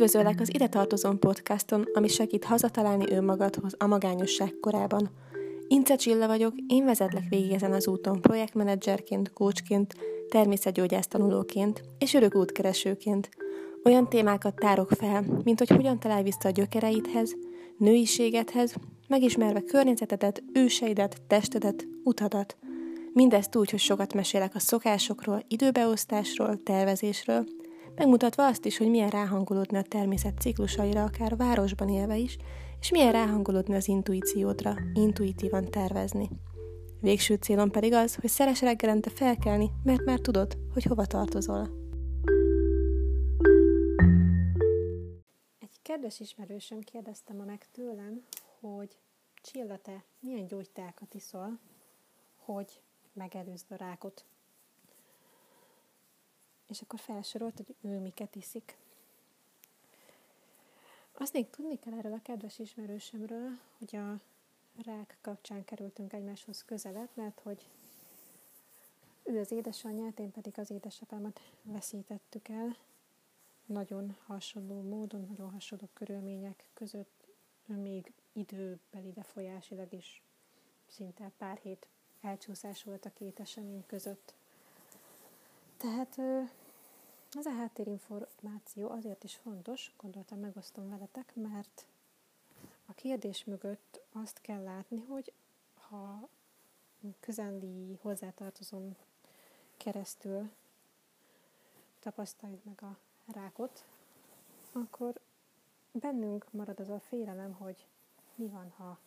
Üdvözöllek az Ide Tartozom podcaston, ami segít hazatalálni önmagadhoz a magányosság korában. Ince Csilla vagyok, én vezetlek végig ezen az úton projektmenedzserként, coachként, természetgyógyász tanulóként és örök útkeresőként. Olyan témákat tárok fel, mint hogy hogyan találj vissza a gyökereidhez, nőiségedhez, megismerve környezetedet, őseidet, testedet, utadat. Mindezt úgy, hogy sokat mesélek a szokásokról, időbeosztásról, tervezésről, megmutatva azt is, hogy milyen ráhangolódni a természet ciklusaira, akár városban élve is, és milyen ráhangolódni az intuíciódra, intuitívan tervezni. Végső célom pedig az, hogy szeres reggelente felkelni, mert már tudod, hogy hova tartozol. Egy kedves ismerősöm kérdezte ma meg tőlem, hogy Csilla, te milyen gyógytákat iszol, hogy megelőzd a rákot és akkor felsorolt, hogy ő miket iszik. Azt még tudni kell erről a kedves ismerősömről, hogy a rák kapcsán kerültünk egymáshoz közelebb, mert hogy ő az édesanyját, én pedig az édesapámat veszítettük el. Nagyon hasonló módon, nagyon hasonló körülmények között, még időbeli befolyásilag is szinte pár hét elcsúszás volt a két esemény között. Tehát ez a háttérinformáció azért is fontos, gondoltam megosztom veletek, mert a kérdés mögött azt kell látni, hogy ha közeli hozzátartozom keresztül tapasztaljuk meg a rákot, akkor bennünk marad az a félelem, hogy mi van, ha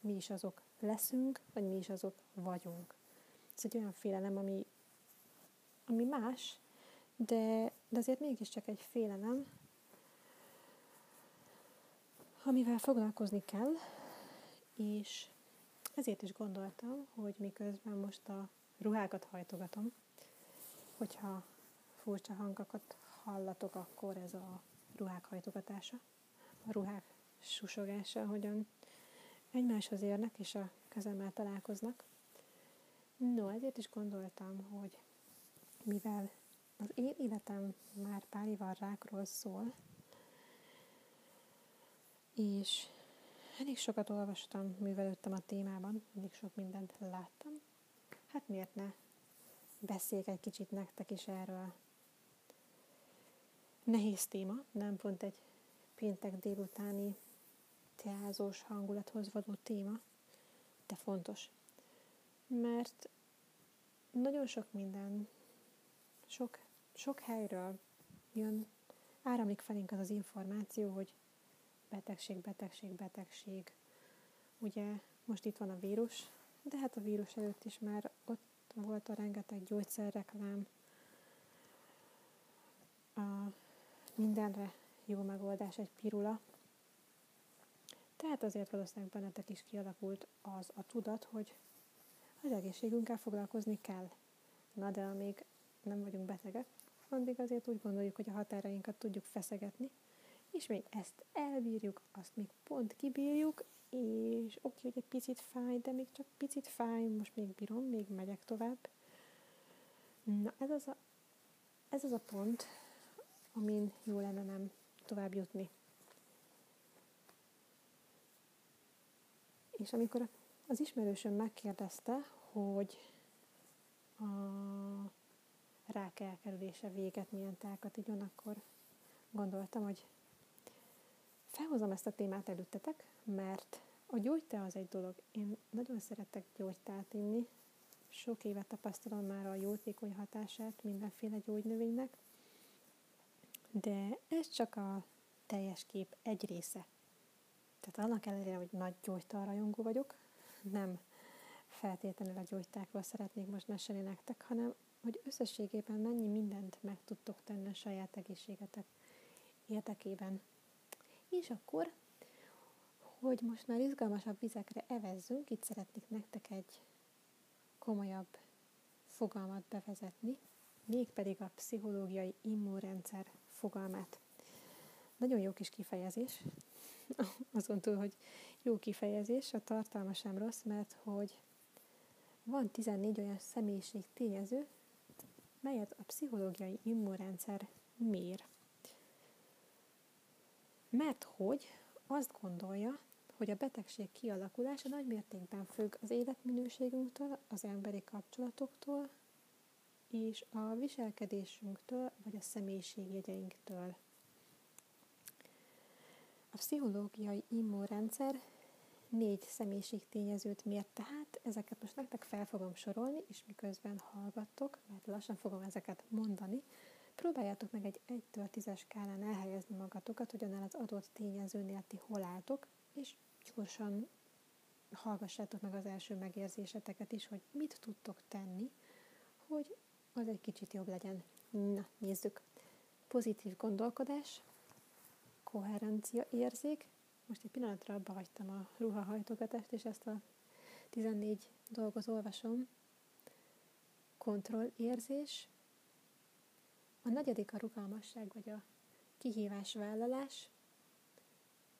mi is azok leszünk, vagy mi is azok vagyunk. Ez egy olyan félelem, ami, ami más, de, de azért mégiscsak egy félelem, amivel foglalkozni kell, és ezért is gondoltam, hogy miközben most a ruhákat hajtogatom, hogyha furcsa hangokat hallatok, akkor ez a ruhák hajtogatása, a ruhák susogása, hogyan egymáshoz érnek, és a kezemmel találkoznak. No, ezért is gondoltam, hogy mivel az én életem már pár év rákról szól, és elég sokat olvastam, művelődtem a témában, elég sok mindent láttam. Hát miért ne beszéljek egy kicsit nektek is erről. Nehéz téma, nem pont egy péntek délutáni teázós hangulathoz való téma, de fontos. Mert nagyon sok minden, sok sok helyről jön, áramlik felénk az az információ, hogy betegség, betegség, betegség. Ugye most itt van a vírus, de hát a vírus előtt is már ott volt a rengeteg gyógyszerreklám, a mindenre jó megoldás egy pirula. Tehát azért valószínűleg bennetek is kialakult az a tudat, hogy az egészségünkkel foglalkozni kell. Na de amíg nem vagyunk betegek, addig azért úgy gondoljuk, hogy a határainkat tudjuk feszegetni, és még ezt elbírjuk, azt még pont kibírjuk, és oké, hogy egy picit fáj, de még csak picit fáj, most még bírom, még megyek tovább. Na, ez az a, ez az a pont, amin jó lenne nem tovább jutni. És amikor az ismerősöm megkérdezte, hogy a rák elkerülése véget milyen tákat igyon, akkor gondoltam, hogy felhozom ezt a témát előttetek, mert a gyógyte az egy dolog. Én nagyon szeretek gyógytát inni, sok évet tapasztalom már a jótékony hatását mindenféle gyógynövénynek, de ez csak a teljes kép egy része. Tehát annak ellenére, hogy nagy gyógytalrajongó vagyok, nem feltétlenül a gyógytákról szeretnék most mesélni nektek, hanem hogy összességében mennyi mindent meg tudtok tenni a saját egészségetek érdekében. És akkor, hogy most már izgalmasabb vizekre evezzünk, itt szeretnék nektek egy komolyabb fogalmat bevezetni, mégpedig a pszichológiai immunrendszer fogalmát. Nagyon jó kis kifejezés, azon túl, hogy jó kifejezés, a tartalma sem rossz, mert hogy van 14 olyan személyiség tényező, melyet a pszichológiai immunrendszer mér. Mert hogy azt gondolja, hogy a betegség kialakulása nagy mértékben függ az életminőségünktől, az emberi kapcsolatoktól, és a viselkedésünktől, vagy a személyiségjegyeinktől. A pszichológiai immunrendszer négy személyiségtényezőt mért tehát, ezeket most nektek fel fogom sorolni, és miközben hallgattok, mert lassan fogom ezeket mondani, próbáljátok meg egy 1-től 10-es skálán elhelyezni magatokat, hogy annál az adott tényezőnél ti hol álltok, és gyorsan hallgassátok meg az első megérzéseteket is, hogy mit tudtok tenni, hogy az egy kicsit jobb legyen. Na, nézzük. Pozitív gondolkodás, koherencia érzék. Most egy pillanatra abba hagytam a ruhahajtogatást, és ezt a 14 dolgot olvasom. Kontrollérzés. A negyedik a rugalmasság, vagy a kihívásvállalás.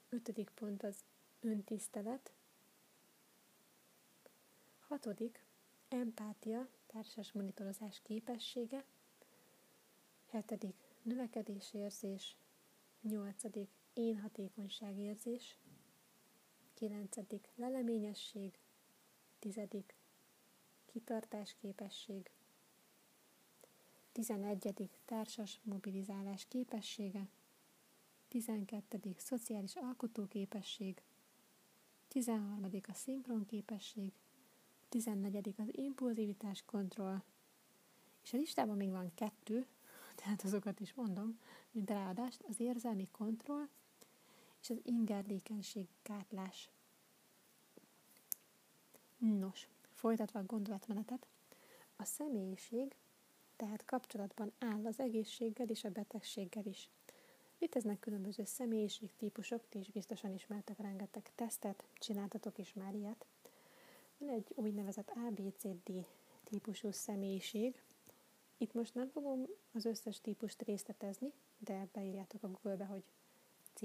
Ötödik pont az öntisztelet. Hatodik, empátia, társas monitorozás képessége. Hetedik, növekedésérzés. Nyolcadik, én hatékonyságérzés. Kilencedik, leleményesség. Tizedik, kitartásképesség. Tizenegyedik, társas mobilizálás képessége. Tizenkettődik, szociális alkotóképesség. 13. a szinkron képesség, 14. az impulzivitás kontroll, és a listában még van kettő, tehát azokat is mondom, mint ráadást, az érzelmi kontroll és az ingerlékenység gátlás. Nos, folytatva a gondolatmenetet, a személyiség tehát kapcsolatban áll az egészséggel és a betegséggel is. Léteznek különböző személyiségtípusok, ti is biztosan ismertek rengeteg tesztet, csináltatok is már ilyet. Van egy úgynevezett ABCD típusú személyiség. Itt most nem fogom az összes típust részletezni, de beírjátok a Google-be, hogy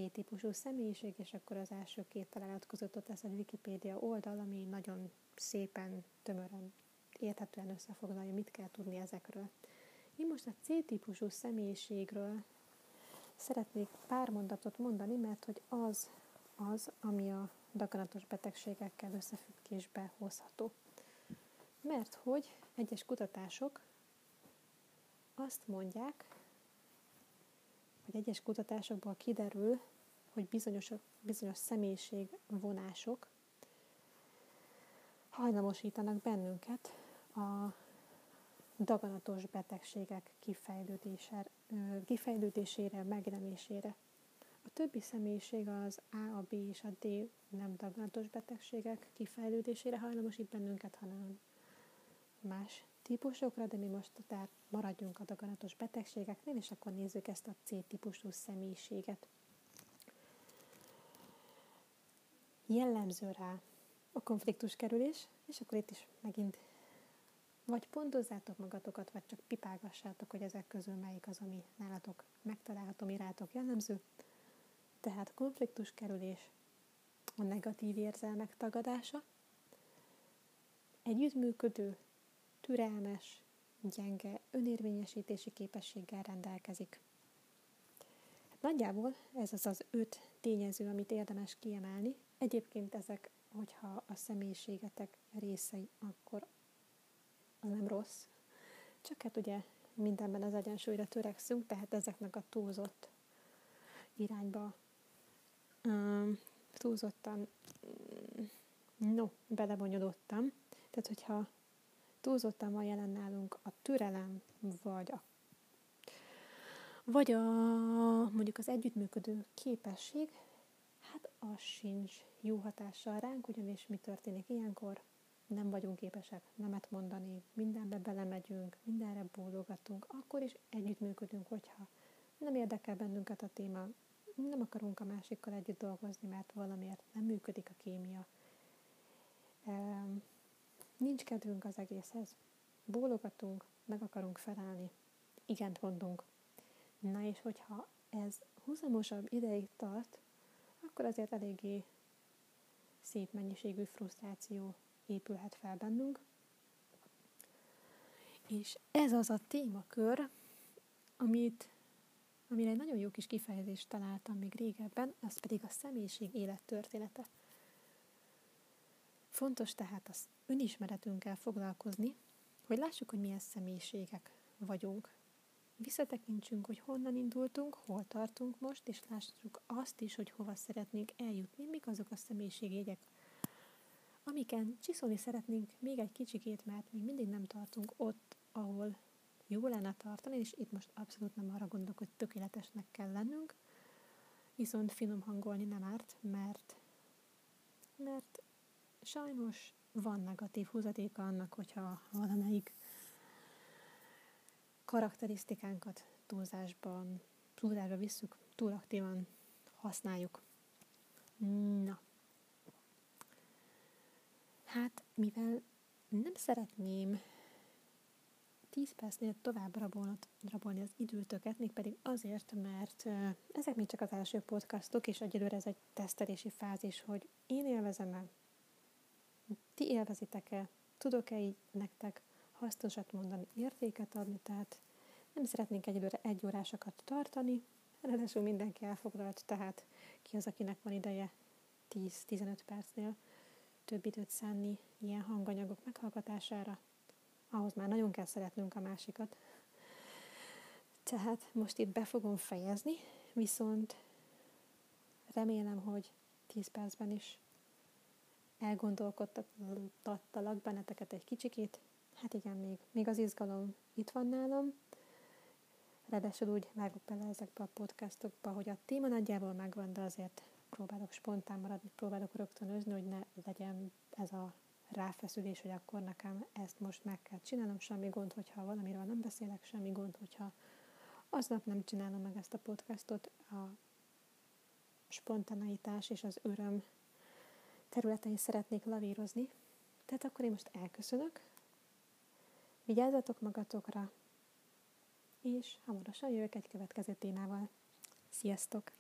C-típusú személyiség, és akkor az első két találat között ott lesz egy Wikipédia oldal, ami nagyon szépen, tömören, érthetően összefoglalja, mit kell tudni ezekről. Én most a C-típusú személyiségről Szeretnék pár mondatot mondani, mert hogy az az, ami a daganatos betegségekkel összefüggésbe hozható. Mert hogy egyes kutatások azt mondják, hogy egyes kutatásokból kiderül, hogy bizonyos, bizonyos személyiségvonások hajlamosítanak bennünket a daganatos betegségek kifejlődésére, kifejlődésére. A többi személyiség az A, a B és a D nem daganatos betegségek kifejlődésére hajlamosít bennünket, hanem más típusokra, de mi most tehát maradjunk a daganatos betegségeknél, és akkor nézzük ezt a C-típusú személyiséget. Jellemző rá a konfliktus kerülés, és akkor itt is megint vagy pontozzátok magatokat, vagy csak pipálgassátok, hogy ezek közül melyik az, ami nálatok megtalálható, mi rátok jellemző. Tehát konfliktus kerülés, a negatív érzelmek tagadása, együttműködő, türelmes, gyenge, önérvényesítési képességgel rendelkezik. Hát nagyjából ez az az öt tényező, amit érdemes kiemelni. Egyébként ezek, hogyha a személyiségetek részei, akkor az nem rossz. Csak hát ugye mindenben az egyensúlyra törekszünk, tehát ezeknek a túlzott irányba um, túlzottan no, belebonyolódtam. Tehát, hogyha túlzottan van jelen nálunk a türelem, vagy a vagy a, mondjuk az együttműködő képesség, hát az sincs jó hatással ránk, ugyanis mi történik ilyenkor? nem vagyunk képesek nemet mondani, mindenbe belemegyünk, mindenre bólogatunk, akkor is együttműködünk, hogyha nem érdekel bennünket a téma, nem akarunk a másikkal együtt dolgozni, mert valamiért nem működik a kémia. Nincs kedvünk az egészhez. Bólogatunk, meg akarunk felállni, igent mondunk. Na és hogyha ez húzamosabb ideig tart, akkor azért eléggé szép mennyiségű frusztráció épülhet fel bennünk. És ez az a témakör, amit amire egy nagyon jó kis kifejezést találtam még régebben, az pedig a személyiség élettörténete. Fontos tehát az önismeretünkkel foglalkozni, hogy lássuk, hogy milyen személyiségek vagyunk. Visszatekintsünk, hogy honnan indultunk, hol tartunk most, és lássuk azt is, hogy hova szeretnénk eljutni, mik azok a személyiségjegyek, amiken csiszolni szeretnénk még egy kicsikét, mert még mindig nem tartunk ott, ahol jó lenne tartani, és itt most abszolút nem arra gondolok, hogy tökéletesnek kell lennünk, viszont finom hangolni nem árt, mert, mert sajnos van negatív húzatéka annak, hogyha valamelyik karakterisztikánkat túlzásban, túlzásba visszük, túl aktívan használjuk. Na. Hát, mivel nem szeretném 10 percnél tovább rabolnod, rabolni az időtöket, mégpedig azért, mert ezek még csak az első podcastok, és egyelőre ez egy tesztelési fázis, hogy én élvezem-e, ti élvezitek-e, tudok-e így nektek hasznosat mondani, értéket adni, tehát nem szeretnénk egyelőre egy órásokat tartani, ráadásul mindenki elfoglalt, tehát ki az, akinek van ideje 10-15 percnél több időt szánni ilyen hanganyagok meghallgatására, ahhoz már nagyon kell szeretnünk a másikat. Tehát most itt be fogom fejezni, viszont remélem, hogy 10 percben is elgondolkodtattalak benneteket egy kicsikét. Hát igen, még, még az izgalom itt van nálam. Ráadásul úgy vágok bele ezekbe a podcastokba, hogy a téma nagyjából megvan, de azért próbálok spontán maradni, próbálok rögtönözni, hogy ne legyen ez a ráfeszülés, hogy akkor nekem ezt most meg kell csinálnom, semmi gond, hogyha valamiről nem beszélek, semmi gond, hogyha aznap nem csinálom meg ezt a podcastot, a spontaneitás és az öröm területein szeretnék lavírozni. Tehát akkor én most elköszönök, vigyázzatok magatokra, és hamarosan jövök egy következő témával. Sziasztok!